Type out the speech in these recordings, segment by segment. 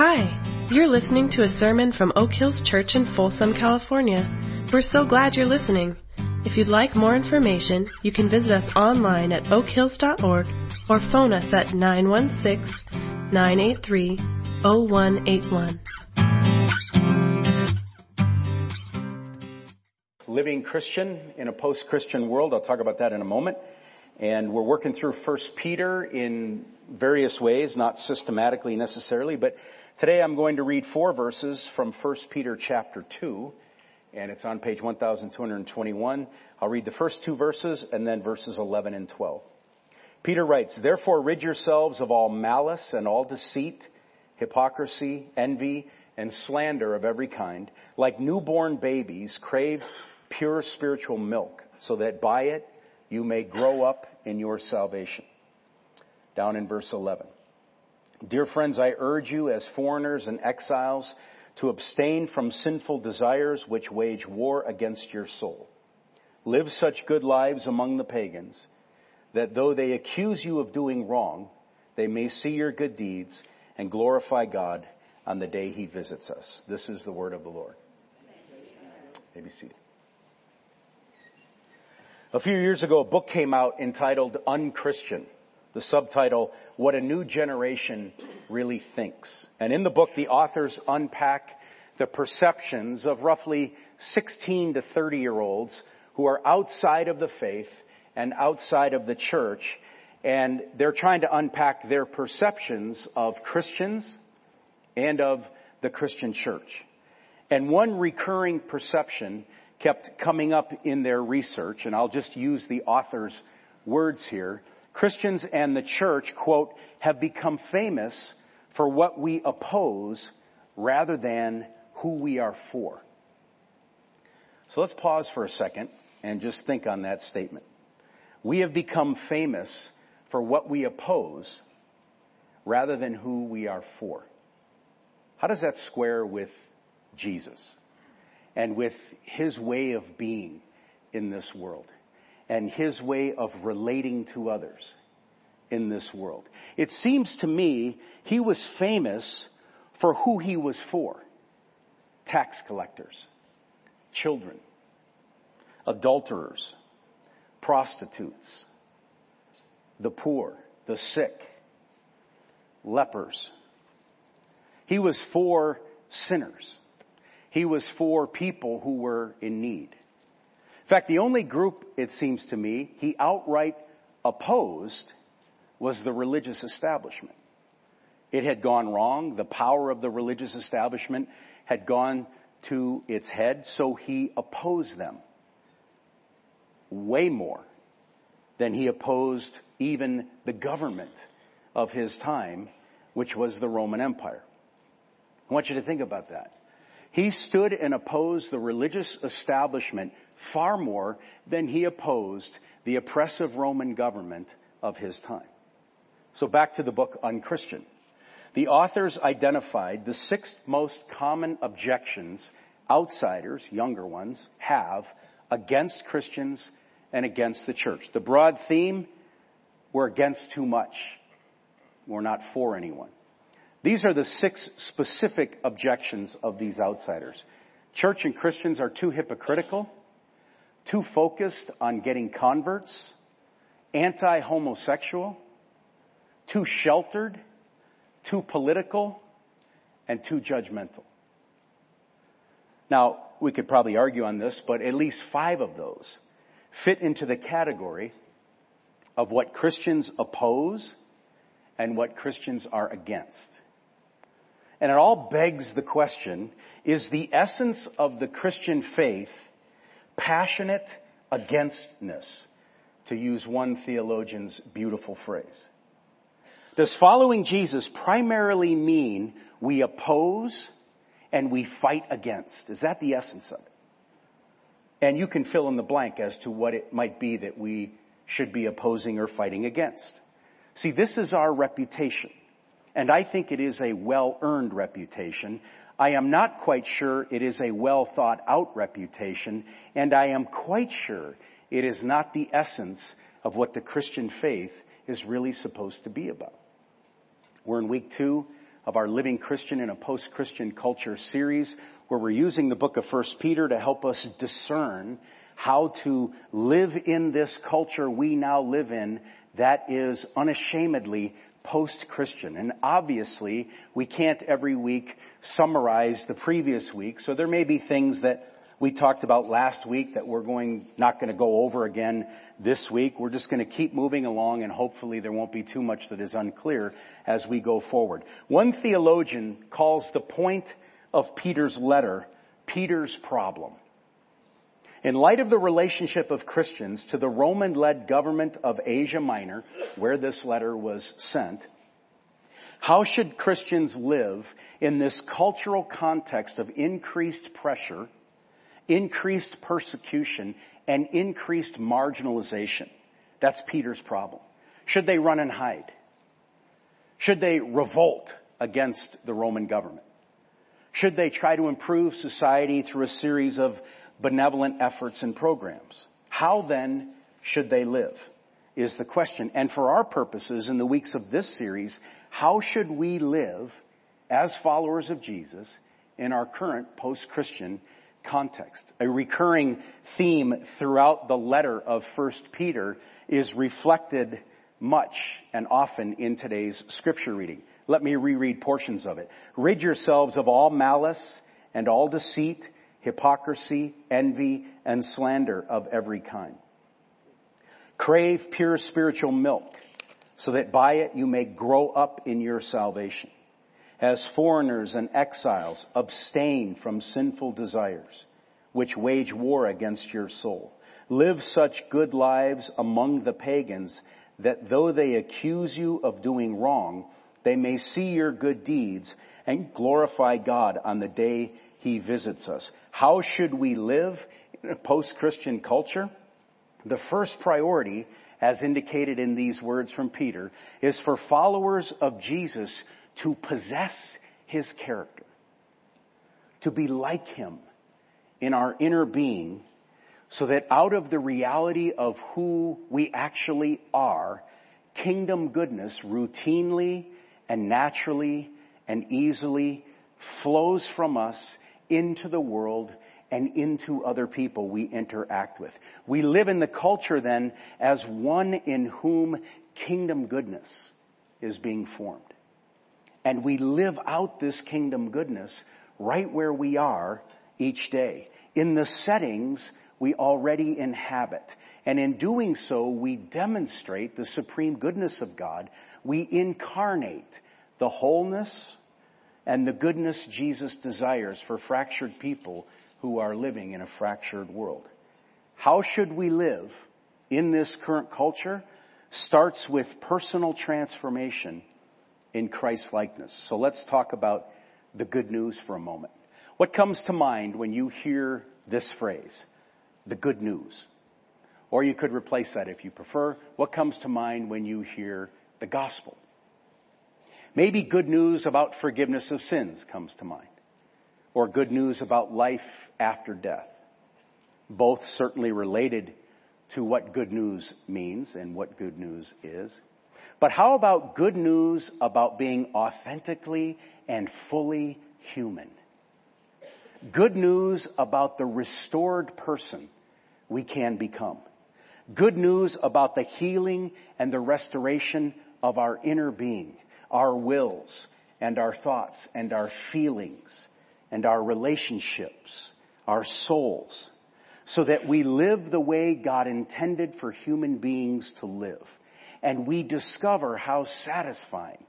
Hi, you're listening to a sermon from Oak Hills Church in Folsom, California. We're so glad you're listening. If you'd like more information, you can visit us online at oakhills.org or phone us at 916 983 0181. Living Christian in a post Christian world. I'll talk about that in a moment. And we're working through 1 Peter in various ways, not systematically necessarily, but today I'm going to read four verses from 1 Peter chapter 2, and it's on page 1221. I'll read the first two verses and then verses 11 and 12. Peter writes, Therefore rid yourselves of all malice and all deceit, hypocrisy, envy, and slander of every kind. Like newborn babies, crave pure spiritual milk, so that by it you may grow up in your salvation. Down in verse 11. Dear friends, I urge you as foreigners and exiles to abstain from sinful desires which wage war against your soul. Live such good lives among the pagans that though they accuse you of doing wrong, they may see your good deeds and glorify God on the day he visits us. This is the word of the Lord. May be seated. A few years ago, a book came out entitled Unchristian. The subtitle, What a New Generation Really Thinks. And in the book, the authors unpack the perceptions of roughly 16 to 30 year olds who are outside of the faith and outside of the church. And they're trying to unpack their perceptions of Christians and of the Christian church. And one recurring perception kept coming up in their research, and I'll just use the author's words here. Christians and the church, quote, have become famous for what we oppose rather than who we are for. So let's pause for a second and just think on that statement. We have become famous for what we oppose rather than who we are for. How does that square with Jesus? and with his way of being in this world and his way of relating to others in this world. It seems to me he was famous for who he was for. Tax collectors, children, adulterers, prostitutes, the poor, the sick, lepers. He was for sinners. He was for people who were in need. In fact, the only group, it seems to me, he outright opposed was the religious establishment. It had gone wrong. The power of the religious establishment had gone to its head, so he opposed them way more than he opposed even the government of his time, which was the Roman Empire. I want you to think about that. He stood and opposed the religious establishment far more than he opposed the oppressive Roman government of his time. So back to the book Unchristian. The authors identified the six most common objections outsiders, younger ones, have against Christians and against the church. The broad theme, we're against too much. We're not for anyone. These are the six specific objections of these outsiders. Church and Christians are too hypocritical, too focused on getting converts, anti-homosexual, too sheltered, too political, and too judgmental. Now, we could probably argue on this, but at least five of those fit into the category of what Christians oppose and what Christians are against. And it all begs the question, is the essence of the Christian faith passionate againstness? To use one theologian's beautiful phrase. Does following Jesus primarily mean we oppose and we fight against? Is that the essence of it? And you can fill in the blank as to what it might be that we should be opposing or fighting against. See, this is our reputation and I think it is a well-earned reputation. I am not quite sure it is a well thought out reputation, and I am quite sure it is not the essence of what the Christian faith is really supposed to be about. We're in week two of our Living Christian in a Post-Christian Culture series where we're using the book of 1 Peter to help us discern how to live in this culture we now live in that is unashamedly post-Christian. And obviously, we can't every week summarize the previous week, so there may be things that we talked about last week that we're going, not going to go over again this week. We're just going to keep moving along and hopefully there won't be too much that is unclear as we go forward. One theologian calls the point of Peter's letter Peter's problem. In light of the relationship of Christians to the Roman-led government of Asia Minor, where this letter was sent, how should Christians live in this cultural context of increased pressure increased persecution, and increased marginalization. That's Peter's problem. Should they run and hide? Should they revolt against the Roman government? Should they try to improve society through a series of benevolent efforts and programs? How then should they live? Is the question. And for our purposes in the weeks of this series, how should we live as followers of Jesus in our current post-Christian context. A recurring theme throughout the letter of 1 Peter is reflected much and often in today's scripture reading. Let me reread portions of it. Rid yourselves of all malice and all deceit, hypocrisy, envy, and slander of every kind. Crave pure spiritual milk so that by it you may grow up in your salvation as foreigners and exiles, abstain from sinful desires, which wage war against your soul. Live such good lives among the pagans that though they accuse you of doing wrong, they may see your good deeds and glorify God on the day he visits us. How should we live in a post-Christian culture? The first priority, as indicated in these words from Peter, is for followers of Jesus to possess his character, to be like him in our inner being, so that out of the reality of who we actually are, kingdom goodness routinely and naturally and easily flows from us into the world and into other people we interact with. We live in the culture then as one in whom kingdom goodness is being formed. And we live out this kingdom goodness right where we are each day, in the settings we already inhabit. And in doing so, we demonstrate the supreme goodness of God. We incarnate the wholeness and the goodness Jesus desires for fractured people who are living in a fractured world. How should we live in this current culture? Starts with personal transformation in Christ's likeness. So let's talk about the good news for a moment. What comes to mind when you hear this phrase? The good news. Or you could replace that if you prefer. What comes to mind when you hear the gospel? Maybe good news about forgiveness of sins comes to mind. Or good news about life after death. Both certainly related to what good news means and what good news is. But how about good news about being authentically and fully human? Good news about the restored person we can become. Good news about the healing and the restoration of our inner being, our wills and our thoughts and our feelings and our relationships, our souls, so that we live the way God intended for human beings to live and we discover how satisfying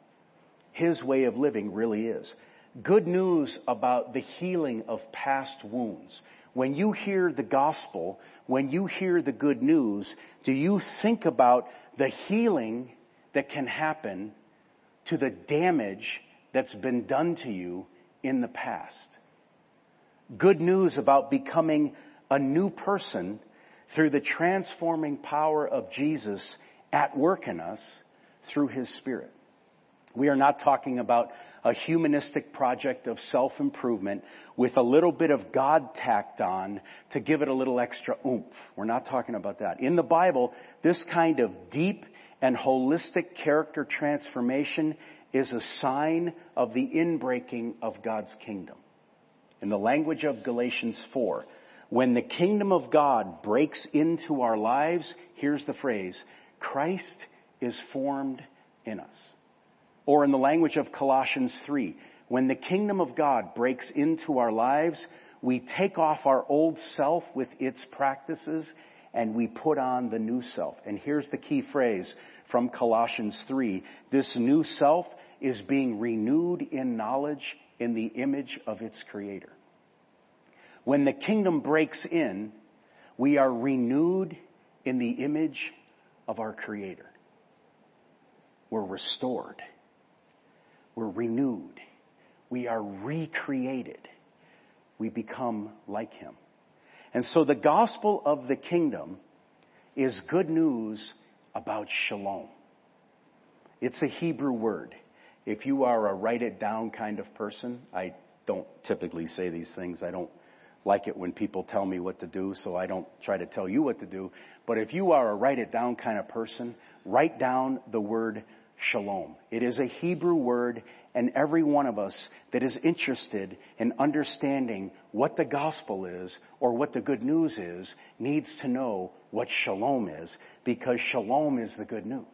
his way of living really is. Good news about the healing of past wounds. When you hear the gospel, when you hear the good news, do you think about the healing that can happen to the damage that's been done to you in the past? Good news about becoming a new person through the transforming power of Jesus at work in us through His Spirit. We are not talking about a humanistic project of self-improvement with a little bit of God tacked on to give it a little extra oomph. We're not talking about that. In the Bible, this kind of deep and holistic character transformation is a sign of the inbreaking of God's kingdom. In the language of Galatians 4, when the kingdom of God breaks into our lives, here's the phrase, Christ is formed in us. Or in the language of Colossians 3, when the kingdom of God breaks into our lives, we take off our old self with its practices and we put on the new self. And here's the key phrase from Colossians 3. This new self is being renewed in knowledge in the image of its creator. When the kingdom breaks in, we are renewed in the image of our creator. We're restored. We're renewed. We are recreated. We become like him. And so the gospel of the kingdom is good news about shalom. It's a Hebrew word. If you are a write it down kind of person, I don't typically say these things. I don't like it when people tell me what to do, so I don't try to tell you what to do. But if you are a write it down kind of person, write down the word shalom. It is a Hebrew word, and every one of us that is interested in understanding what the gospel is or what the good news is needs to know what shalom is because shalom is the good news.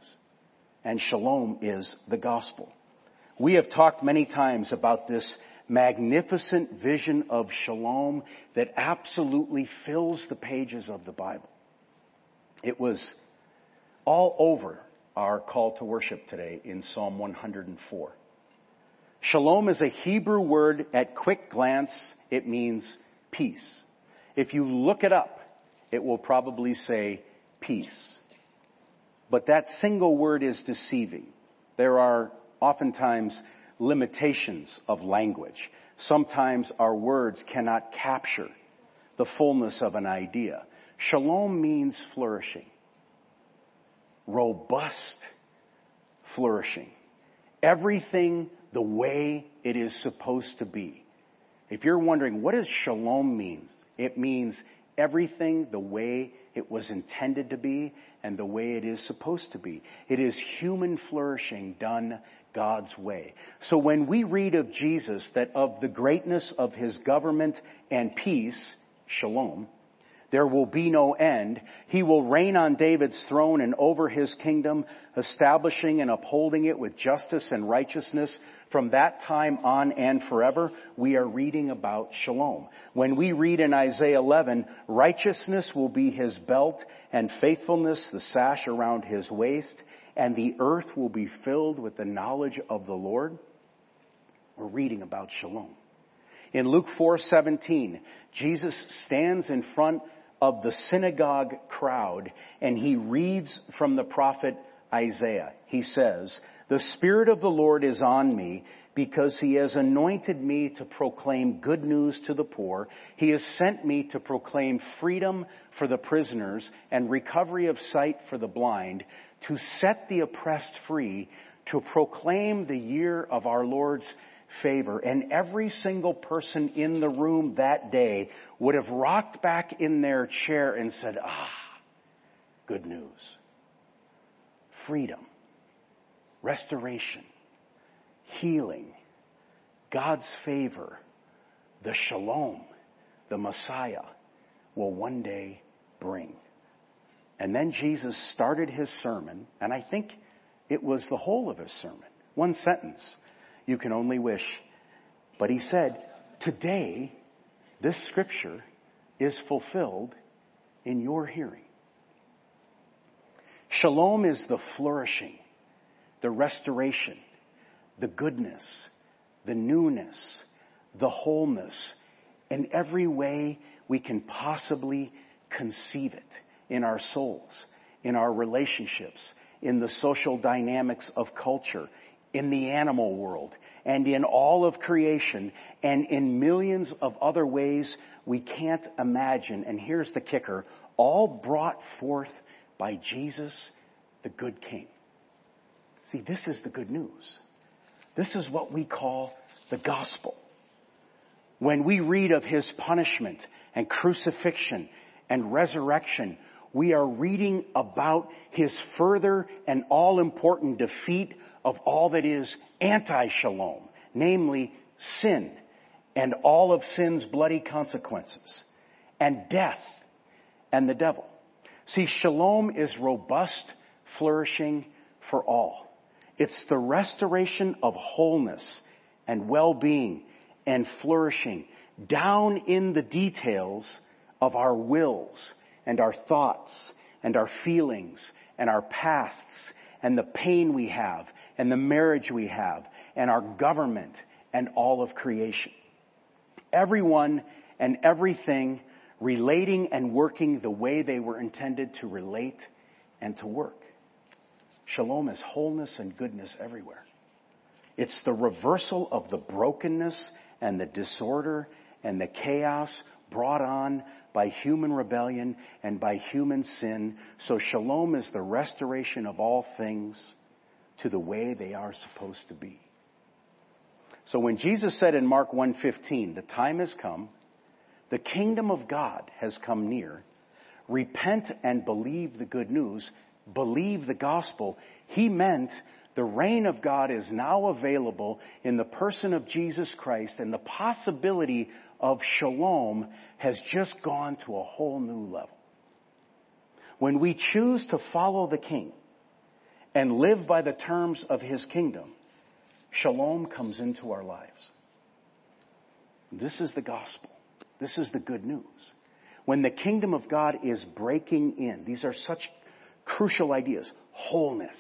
And shalom is the gospel. We have talked many times about this magnificent vision of shalom that absolutely fills the pages of the Bible. It was all over our call to worship today in Psalm 104. Shalom is a Hebrew word. At quick glance, it means peace. If you look it up, it will probably say peace. But that single word is deceiving. There are oftentimes limitations of language. Sometimes our words cannot capture the fullness of an idea. Shalom means flourishing robust flourishing. Everything the way it is supposed to be. If you're wondering, what does shalom mean? It means everything the way it was intended to be and the way it is supposed to be. It is human flourishing done God's way. So when we read of Jesus that of the greatness of his government and peace, shalom, there will be no end. He will reign on David's throne and over his kingdom, establishing and upholding it with justice and righteousness from that time on and forever. We are reading about shalom. When we read in Isaiah 11, righteousness will be his belt and faithfulness the sash around his waist, and the earth will be filled with the knowledge of the Lord. We're reading about shalom. In Luke 4:17, Jesus stands in front of the synagogue crowd and he reads from the prophet Isaiah. He says, The Spirit of the Lord is on me because he has anointed me to proclaim good news to the poor. He has sent me to proclaim freedom for the prisoners and recovery of sight for the blind, to set the oppressed free, to proclaim the year of our Lord's favor. And every single person in the room that day would have rocked back in their chair and said, ah, good news. Freedom. Restoration. Healing. God's favor. The shalom. The Messiah will one day bring. And then Jesus started his sermon, and I think it was the whole of his sermon. One sentence. You can only wish. But he said, today, this scripture is fulfilled in your hearing. Shalom is the flourishing, the restoration, the goodness, the newness, the wholeness, in every way we can possibly conceive it in our souls, in our relationships, in the social dynamics of culture, in the animal world and in all of creation and in millions of other ways we can't imagine. And here's the kicker, all brought forth by Jesus, the good King. See, this is the good news. This is what we call the gospel. When we read of his punishment and crucifixion and resurrection, we are reading about his further and all important defeat of all that is anti-shalom, namely sin and all of sin's bloody consequences and death and the devil. See, shalom is robust, flourishing for all. It's the restoration of wholeness and well-being and flourishing down in the details of our wills and our thoughts and our feelings and our pasts and the pain we have and the marriage we have and our government and all of creation. Everyone and everything relating and working the way they were intended to relate and to work. Shalom is wholeness and goodness everywhere. It's the reversal of the brokenness and the disorder and the chaos brought on by human rebellion and by human sin. So shalom is the restoration of all things to the way they are supposed to be. So when Jesus said in Mark 1:15, "The time has come, the kingdom of God has come near. Repent and believe the good news, believe the gospel." He meant the reign of God is now available in the person of Jesus Christ and the possibility of shalom has just gone to a whole new level. When we choose to follow the King and live by the terms of His kingdom, shalom comes into our lives. This is the gospel. This is the good news. When the kingdom of God is breaking in, these are such crucial ideas. Wholeness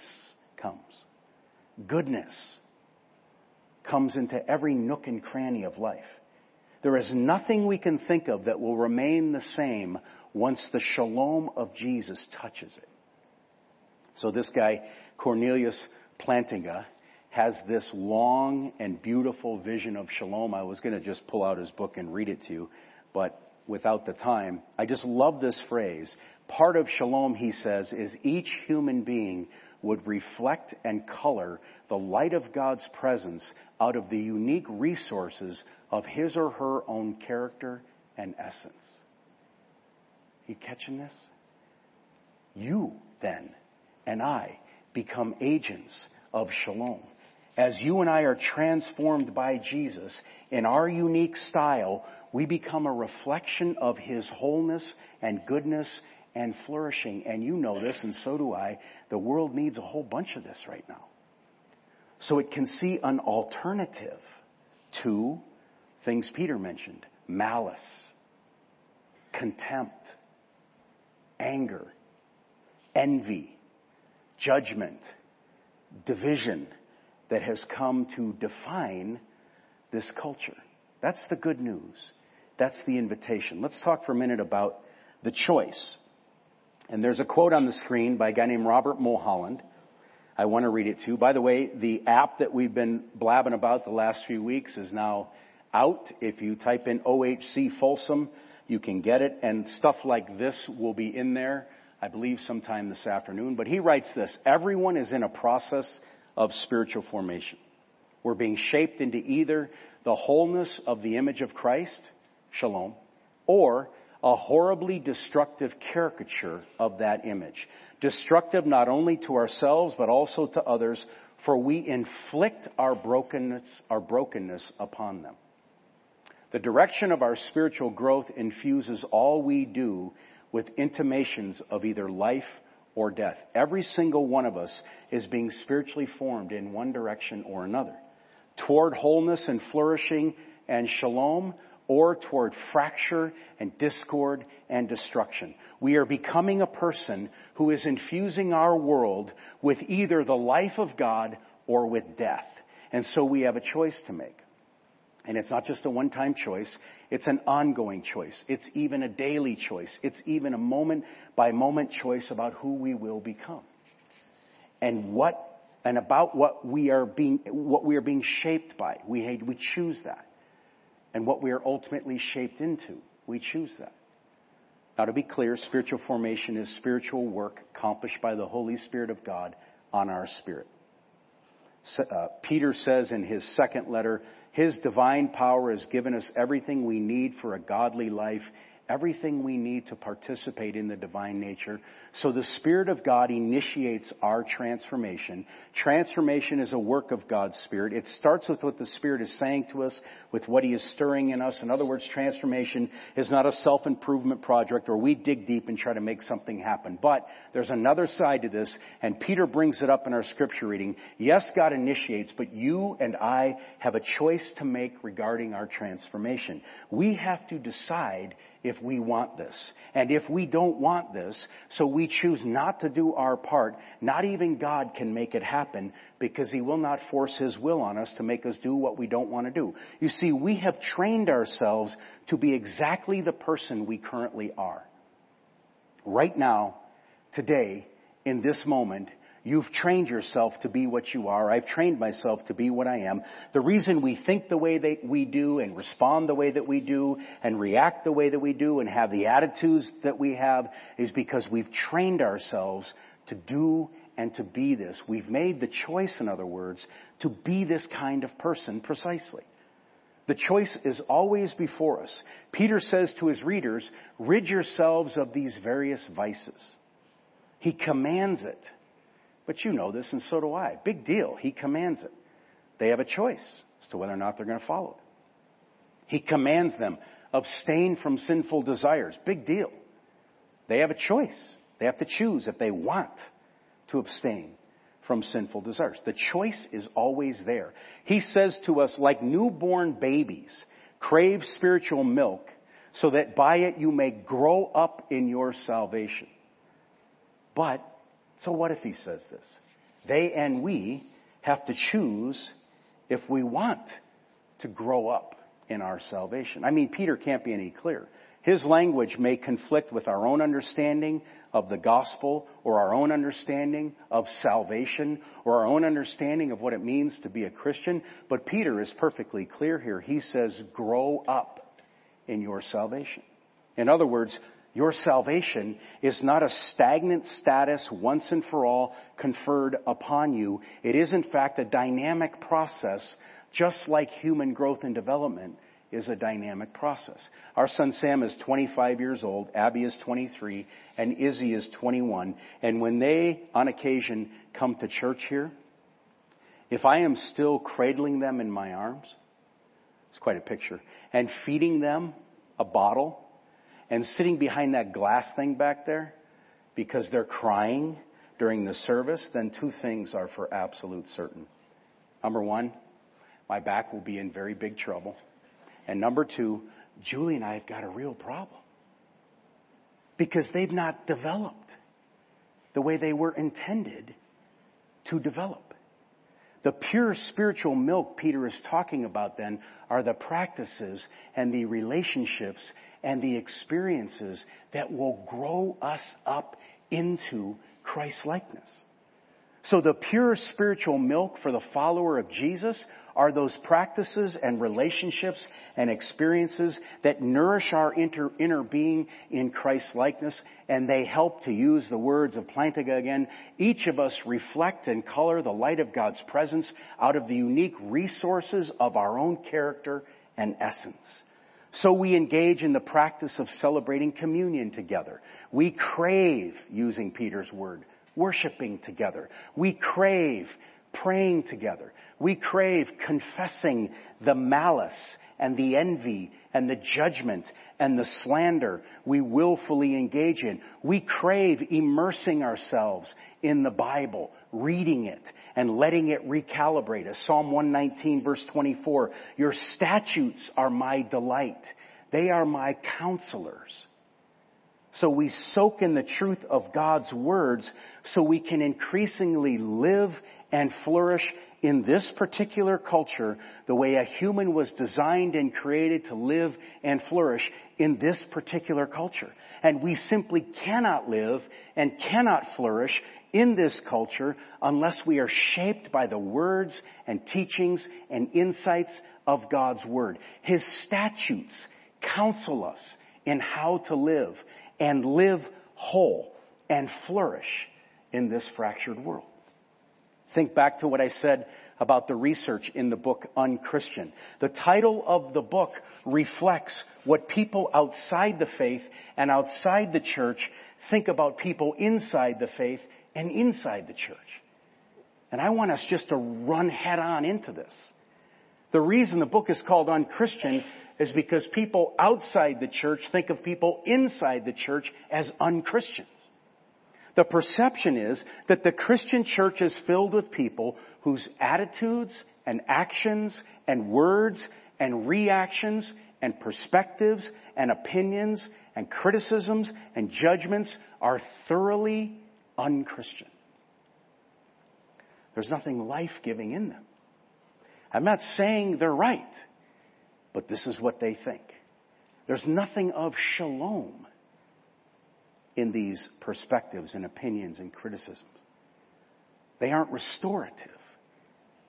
comes goodness comes into every nook and cranny of life. There is nothing we can think of that will remain the same once the shalom of Jesus touches it. So this guy, Cornelius Plantinga, has this long and beautiful vision of shalom. I was going to just pull out his book and read it to you, but without the time, I just love this phrase. Part of shalom, he says, is each human being would reflect and color the light of God's presence out of the unique resources of his or her own character and essence. You catching this? You then and I become agents of shalom. As you and I are transformed by Jesus in our unique style, we become a reflection of His wholeness and goodness and flourishing. And you know this, and so do I. The world needs a whole bunch of this right now. So it can see an alternative to things Peter mentioned malice, contempt, anger, envy, judgment, division that has come to define this culture. That's the good news. That's the invitation. Let's talk for a minute about the choice. And there's a quote on the screen by a guy named Robert Mulholland. I want to read it to you. By the way, the app that we've been blabbing about the last few weeks is now out. If you type in OHC Folsom, you can get it, and stuff like this will be in there, I believe, sometime this afternoon. But he writes this Everyone is in a process of spiritual formation. We're being shaped into either the wholeness of the image of Christ, shalom, or a horribly destructive caricature of that image. Destructive not only to ourselves, but also to others, for we inflict our brokenness, our brokenness upon them. The direction of our spiritual growth infuses all we do with intimations of either life or death. Every single one of us is being spiritually formed in one direction or another. Toward wholeness and flourishing and shalom, or toward fracture and discord and destruction. We are becoming a person who is infusing our world with either the life of God or with death. And so we have a choice to make. And it's not just a one-time choice, it's an ongoing choice. It's even a daily choice. It's even a moment by moment choice about who we will become. And what, and about what we are being, what we are being shaped by. We, we choose that and what we are ultimately shaped into. We choose that. Now, to be clear, spiritual formation is spiritual work accomplished by the Holy Spirit of God on our spirit. Uh, Peter says in his second letter, His divine power has given us everything we need for a godly life everything we need to participate in the divine nature. So the Spirit of God initiates our transformation. Transformation is a work of God's Spirit. It starts with what the Spirit is saying to us, with what He is stirring in us. In other words, transformation is not a self-improvement project or we dig deep and try to make something happen. But there's another side to this, and Peter brings it up in our scripture reading. Yes, God initiates, but you and I have a choice to make regarding our transformation. We have to decide if we want this. And if we don't want this, so we choose not to do our part, not even God can make it happen because He will not force His will on us to make us do what we don't want to do. You see, we have trained ourselves to be exactly the person we currently are. Right now, today, in this moment, You've trained yourself to be what you are. I've trained myself to be what I am. The reason we think the way that we do and respond the way that we do and react the way that we do and have the attitudes that we have is because we've trained ourselves to do and to be this. We've made the choice, in other words, to be this kind of person precisely. The choice is always before us. Peter says to his readers, rid yourselves of these various vices. He commands it. But you know this, and so do I. Big deal. He commands it. They have a choice as to whether or not they're going to follow it. He commands them, abstain from sinful desires. Big deal. They have a choice. They have to choose if they want to abstain from sinful desires. The choice is always there. He says to us, like newborn babies, crave spiritual milk so that by it you may grow up in your salvation. But so what if he says this? They and we have to choose if we want to grow up in our salvation. I mean, Peter can't be any clearer. His language may conflict with our own understanding of the gospel or our own understanding of salvation or our own understanding of what it means to be a Christian, but Peter is perfectly clear here. He says, grow up in your salvation. In other words, your salvation is not a stagnant status once and for all conferred upon you. It is in fact a dynamic process, just like human growth and development is a dynamic process. Our son Sam is 25 years old, Abby is 23, and Izzy is 21. And when they, on occasion, come to church here, if I am still cradling them in my arms, it's quite a picture, and feeding them a bottle and sitting behind that glass thing back there because they're crying during the service, then two things are for absolute certain. Number one, my back will be in very big trouble. And number two, Julie and I have got a real problem. Because they've not developed the way they were intended to develop. The pure spiritual milk Peter is talking about then are the practices and the relationships and the experiences that will grow us up into Christ likeness. So the pure spiritual milk for the follower of Jesus are those practices and relationships and experiences that nourish our inter, inner being in Christ likeness and they help to use the words of Plantinga again. Each of us reflect and color the light of God's presence out of the unique resources of our own character and essence. So we engage in the practice of celebrating communion together. We crave, using Peter's word, worshiping together. We crave praying together. We crave confessing the malice and the envy and the judgment and the slander we willfully engage in. We crave immersing ourselves in the Bible, reading it, and letting it recalibrate us. Psalm 119 verse 24, your statutes are my delight. They are my counselors. So we soak in the truth of God's words so we can increasingly live and flourish in this particular culture the way a human was designed and created to live and flourish in this particular culture. And we simply cannot live and cannot flourish in this culture unless we are shaped by the words and teachings and insights of God's Word. His statutes counsel us in how to live and live whole and flourish in this fractured world. Think back to what I said about the research in the book Unchristian. The title of the book reflects what people outside the faith and outside the church think about people inside the faith and inside the church. And I want us just to run head on into this. The reason the book is called Unchristian is because people outside the church think of people inside the church as unchristians. The perception is that the Christian church is filled with people whose attitudes and actions and words and reactions and perspectives and opinions and criticisms and judgments are thoroughly unchristian. There's nothing life-giving in them. I'm not saying they're right, but this is what they think. There's nothing of shalom in these perspectives and opinions and criticisms. They aren't restorative.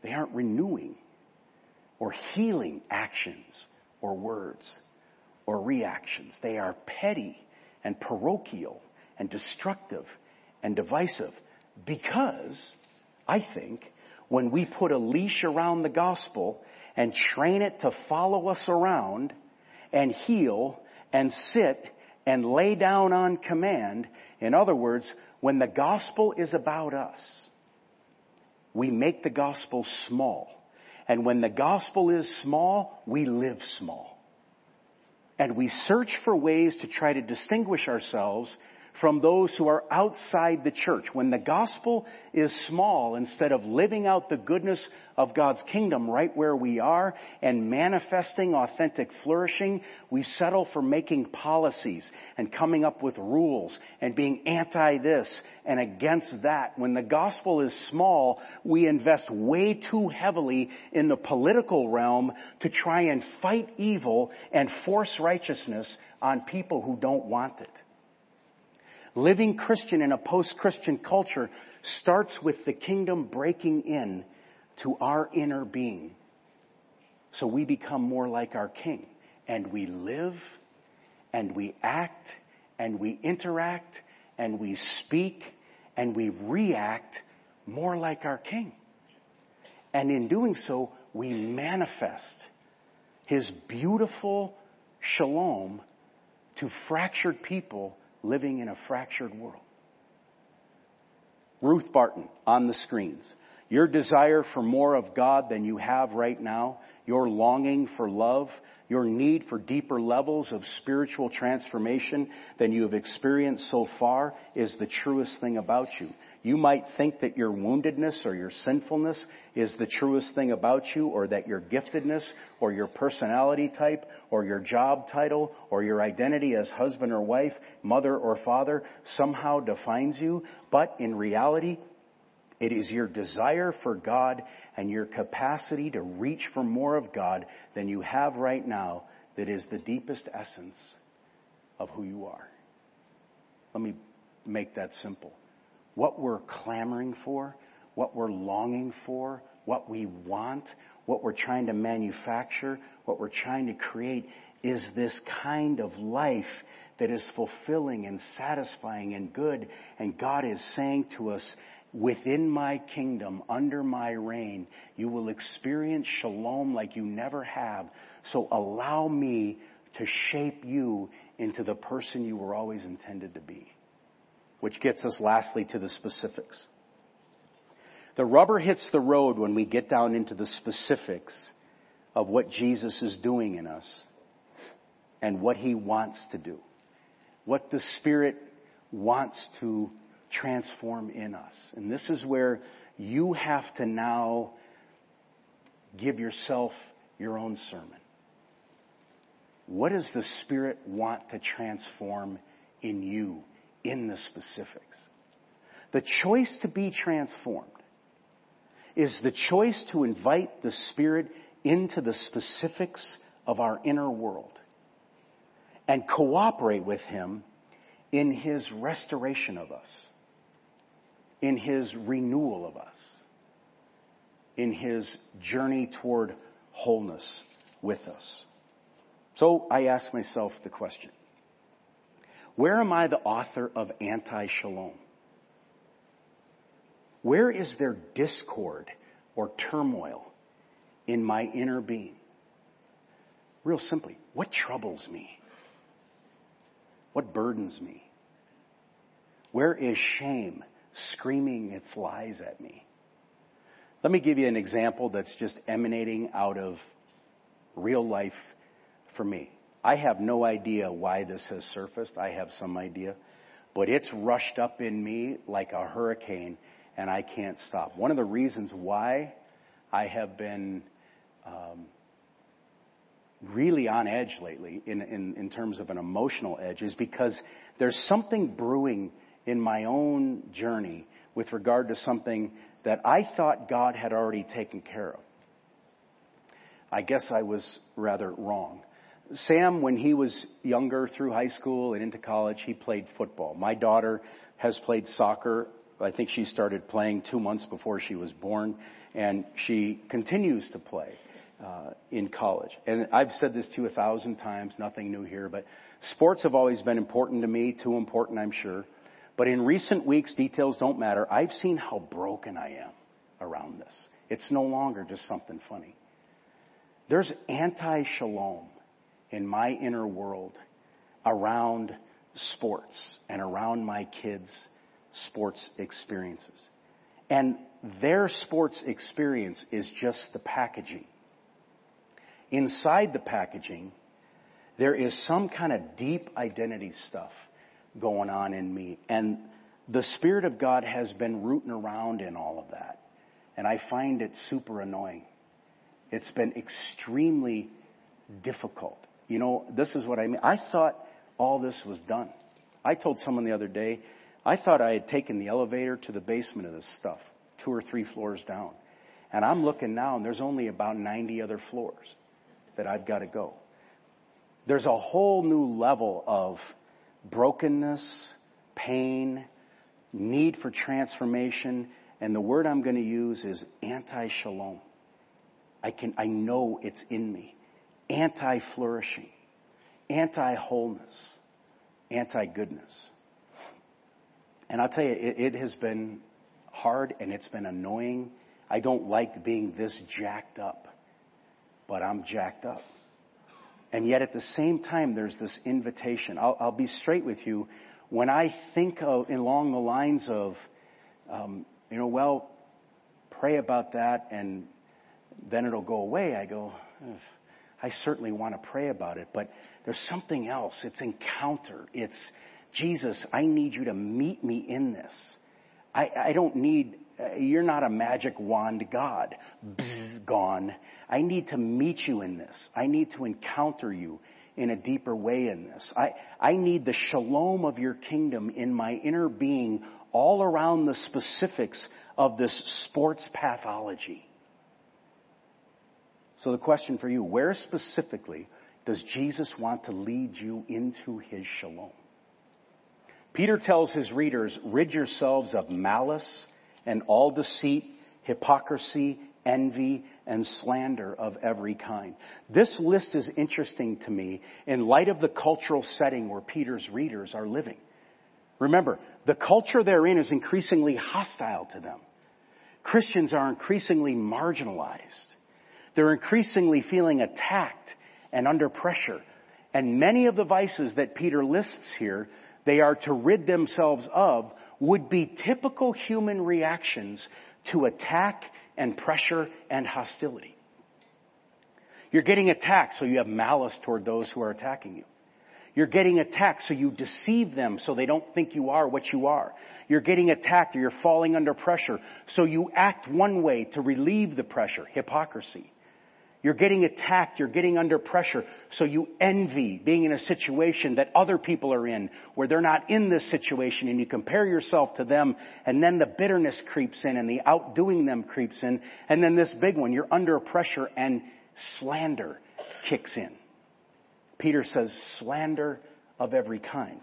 They aren't renewing or healing actions or words or reactions. They are petty and parochial and destructive and divisive because I think when we put a leash around the gospel and train it to follow us around and heal and sit and lay down on command. In other words, when the gospel is about us, we make the gospel small. And when the gospel is small, we live small. And we search for ways to try to distinguish ourselves from those who are outside the church. When the gospel is small, instead of living out the goodness of God's kingdom right where we are and manifesting authentic flourishing, we settle for making policies and coming up with rules and being anti this and against that. When the gospel is small, we invest way too heavily in the political realm to try and fight evil and force righteousness on people who don't want it. Living Christian in a post-Christian culture starts with the kingdom breaking in to our inner being. So we become more like our king and we live and we act and we interact and we speak and we react more like our king. And in doing so, we manifest his beautiful shalom to fractured people living in a fractured world. Ruth Barton on the screens. Your desire for more of God than you have right now, your longing for love, your need for deeper levels of spiritual transformation than you have experienced so far is the truest thing about you. You might think that your woundedness or your sinfulness is the truest thing about you or that your giftedness or your personality type or your job title or your identity as husband or wife, mother or father somehow defines you. But in reality, it is your desire for God and your capacity to reach for more of God than you have right now that is the deepest essence of who you are. Let me make that simple what we're clamoring for, what we're longing for, what we want, what we're trying to manufacture, what we're trying to create is this kind of life that is fulfilling and satisfying and good. And God is saying to us, within my kingdom, under my reign, you will experience shalom like you never have. So allow me to shape you into the person you were always intended to be which gets us lastly to the specifics. The rubber hits the road when we get down into the specifics of what Jesus is doing in us and what he wants to do. What the Spirit wants to transform in us. And this is where you have to now give yourself your own sermon. What does the Spirit want to transform in you in the specifics. The choice to be transformed is the choice to invite the Spirit into the specifics of our inner world and cooperate with Him in His restoration of us, in His renewal of us, in His journey toward wholeness with us. So I ask myself the question where am I the author of anti shalom? Where is there discord or turmoil in my inner being? Real simply, what troubles me? What burdens me? Where is shame screaming its lies at me? Let me give you an example that's just emanating out of real life for me. I have no idea why this has surfaced. I have some idea. But it's rushed up in me like a hurricane and I can't stop. One of the reasons why I have been um, really on edge lately in, in, in terms of an emotional edge is because there's something brewing in my own journey with regard to something that I thought God had already taken care of. I guess I was rather wrong. Sam, when he was younger through high school and into college, he played football. My daughter has played soccer. I think she started playing two months before she was born, and she continues to play uh, in college. And I've said this to you a thousand times, nothing new here, but sports have always been important to me, too important, I'm sure. But in recent weeks, details don't matter. I've seen how broken I am around this. It's no longer just something funny. There's anti shalom in my inner world around sports and around my kids' sports experiences. And their sports experience is just the packaging. Inside the packaging, there is some kind of deep identity stuff going on in me. And the Spirit of God has been rooting around in all of that. And I find it super annoying. It's been extremely difficult. You know, this is what I mean. I thought all this was done. I told someone the other day, I thought I had taken the elevator to the basement of this stuff, two or three floors down. And I'm looking now, and there's only about 90 other floors that I've got to go. There's a whole new level of brokenness, pain, need for transformation, and the word I'm going to use is anti-shalom. I can, I know it's in me. Anti-flourishing, anti-wholeness, anti-goodness. And I'll tell you, it, it has been hard and it's been annoying. I don't like being this jacked up, but I'm jacked up. And yet at the same time, there's this invitation. I'll, I'll be straight with you. When I think of along the lines of, um, you know, well, pray about that and then it'll go away, I go, I certainly want to pray about it, but there's something else. It's encounter. It's, Jesus, I need you to meet me in this. I, I don't need uh, you're not a magic wand God. Bzz, gone. I need to meet you in this. I need to encounter you in a deeper way in this. I, I need the shalom of your kingdom in my inner being all around the specifics of this sports pathology. So the question for you, where specifically does Jesus want to lead you into his shalom? Peter tells his readers, rid yourselves of malice and all deceit, hypocrisy, envy, and slander of every kind. This list is interesting to me in light of the cultural setting where Peter's readers are living. Remember, the culture they're in is increasingly hostile to them. Christians are increasingly marginalized. They're increasingly feeling attacked and under pressure. And many of the vices that Peter lists here, they are to rid themselves of would be typical human reactions to attack and pressure and hostility. You're getting attacked, so you have malice toward those who are attacking you. You're getting attacked, so you deceive them so they don't think you are what you are. You're getting attacked or you're falling under pressure, so you act one way to relieve the pressure, hypocrisy. You're getting attacked. You're getting under pressure. So you envy being in a situation that other people are in where they're not in this situation and you compare yourself to them and then the bitterness creeps in and the outdoing them creeps in. And then this big one, you're under pressure and slander kicks in. Peter says slander of every kind.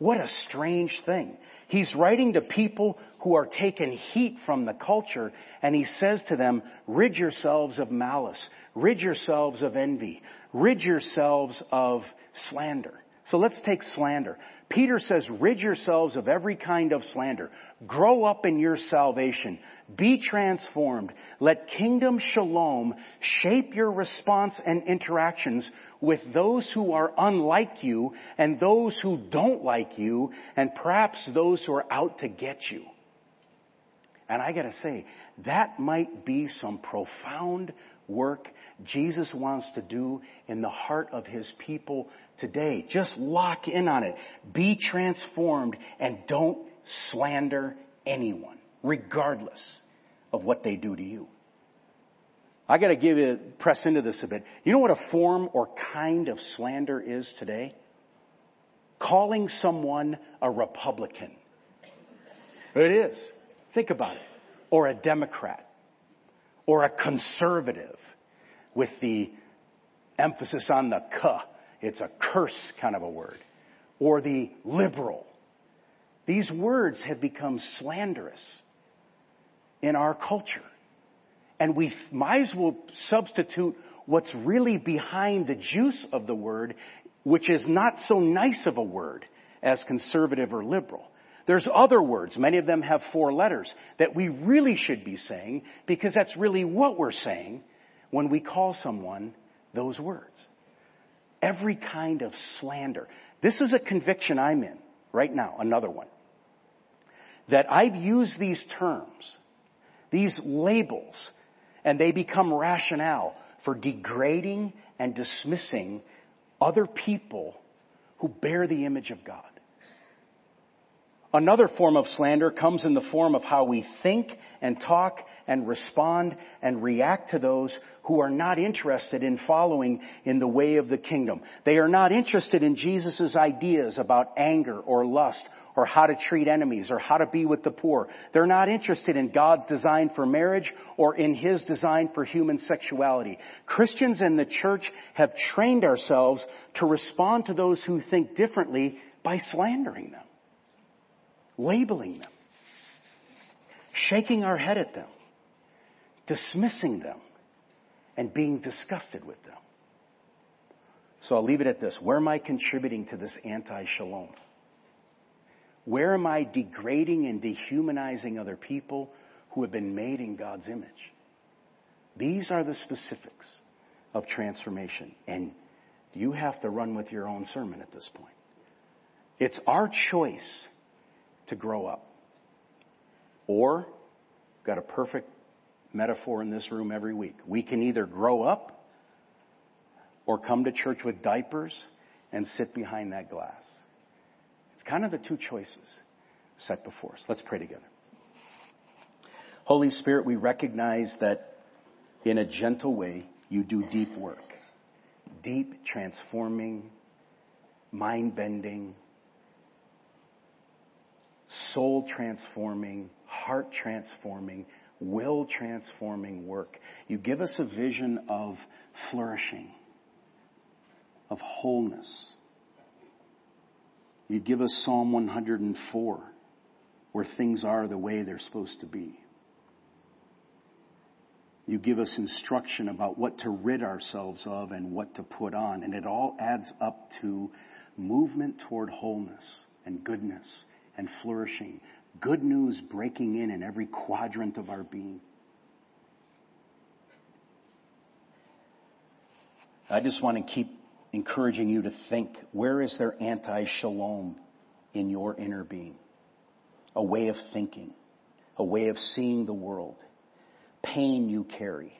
What a strange thing. He's writing to people who are taking heat from the culture and he says to them, rid yourselves of malice, rid yourselves of envy, rid yourselves of slander. So let's take slander. Peter says, rid yourselves of every kind of slander. Grow up in your salvation. Be transformed. Let kingdom shalom shape your response and interactions with those who are unlike you and those who don't like you and perhaps those who are out to get you. And I gotta say, that might be some profound work Jesus wants to do in the heart of His people today. Just lock in on it. Be transformed and don't slander anyone, regardless of what they do to you. I gotta give you, press into this a bit. You know what a form or kind of slander is today? Calling someone a Republican. It is. Think about it. Or a Democrat. Or a conservative with the emphasis on the k. It's a curse kind of a word. Or the liberal. These words have become slanderous in our culture. And we might as well substitute what's really behind the juice of the word, which is not so nice of a word as conservative or liberal. There's other words, many of them have four letters, that we really should be saying because that's really what we're saying when we call someone those words. Every kind of slander. This is a conviction I'm in right now, another one. That I've used these terms, these labels, and they become rationale for degrading and dismissing other people who bear the image of God. Another form of slander comes in the form of how we think and talk and respond and react to those who are not interested in following in the way of the kingdom. They are not interested in Jesus' ideas about anger or lust or how to treat enemies or how to be with the poor. They're not interested in God's design for marriage or in His design for human sexuality. Christians in the church have trained ourselves to respond to those who think differently by slandering them labeling them, shaking our head at them, dismissing them, and being disgusted with them. So I'll leave it at this. Where am I contributing to this anti shalom? Where am I degrading and dehumanizing other people who have been made in God's image? These are the specifics of transformation. And you have to run with your own sermon at this point. It's our choice to grow up. Or, got a perfect metaphor in this room every week. We can either grow up or come to church with diapers and sit behind that glass. It's kind of the two choices set before us. Let's pray together. Holy Spirit, we recognize that in a gentle way, you do deep work. Deep, transforming, mind bending, soul transforming, heart transforming, will transforming work. You give us a vision of flourishing, of wholeness. You give us Psalm 104, where things are the way they're supposed to be. You give us instruction about what to rid ourselves of and what to put on, and it all adds up to movement toward wholeness and goodness and flourishing. Good news breaking in in every quadrant of our being. I just want to keep encouraging you to think where is there anti shalom in your inner being? A way of thinking, a way of seeing the world, pain you carry,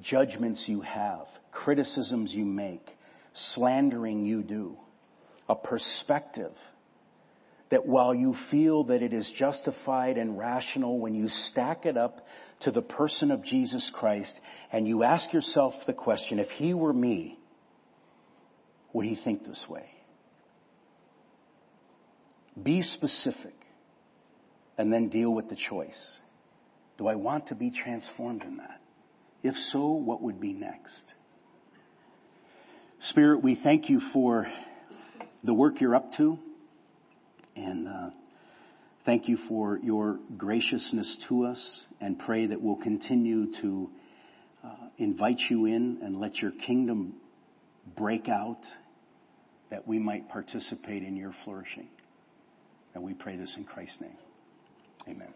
judgments you have, criticisms you make, slandering you do, a perspective that while you feel that it is justified and rational when you stack it up to the person of Jesus Christ and you ask yourself the question, if he were me, would he think this way? Be specific and then deal with the choice. Do I want to be transformed in that? If so, what would be next? Spirit, we thank you for the work you're up to. And uh, thank you for your graciousness to us and pray that we'll continue to uh, invite you in and let your kingdom break out that we might participate in your flourishing. And we pray this in Christ's name. Amen.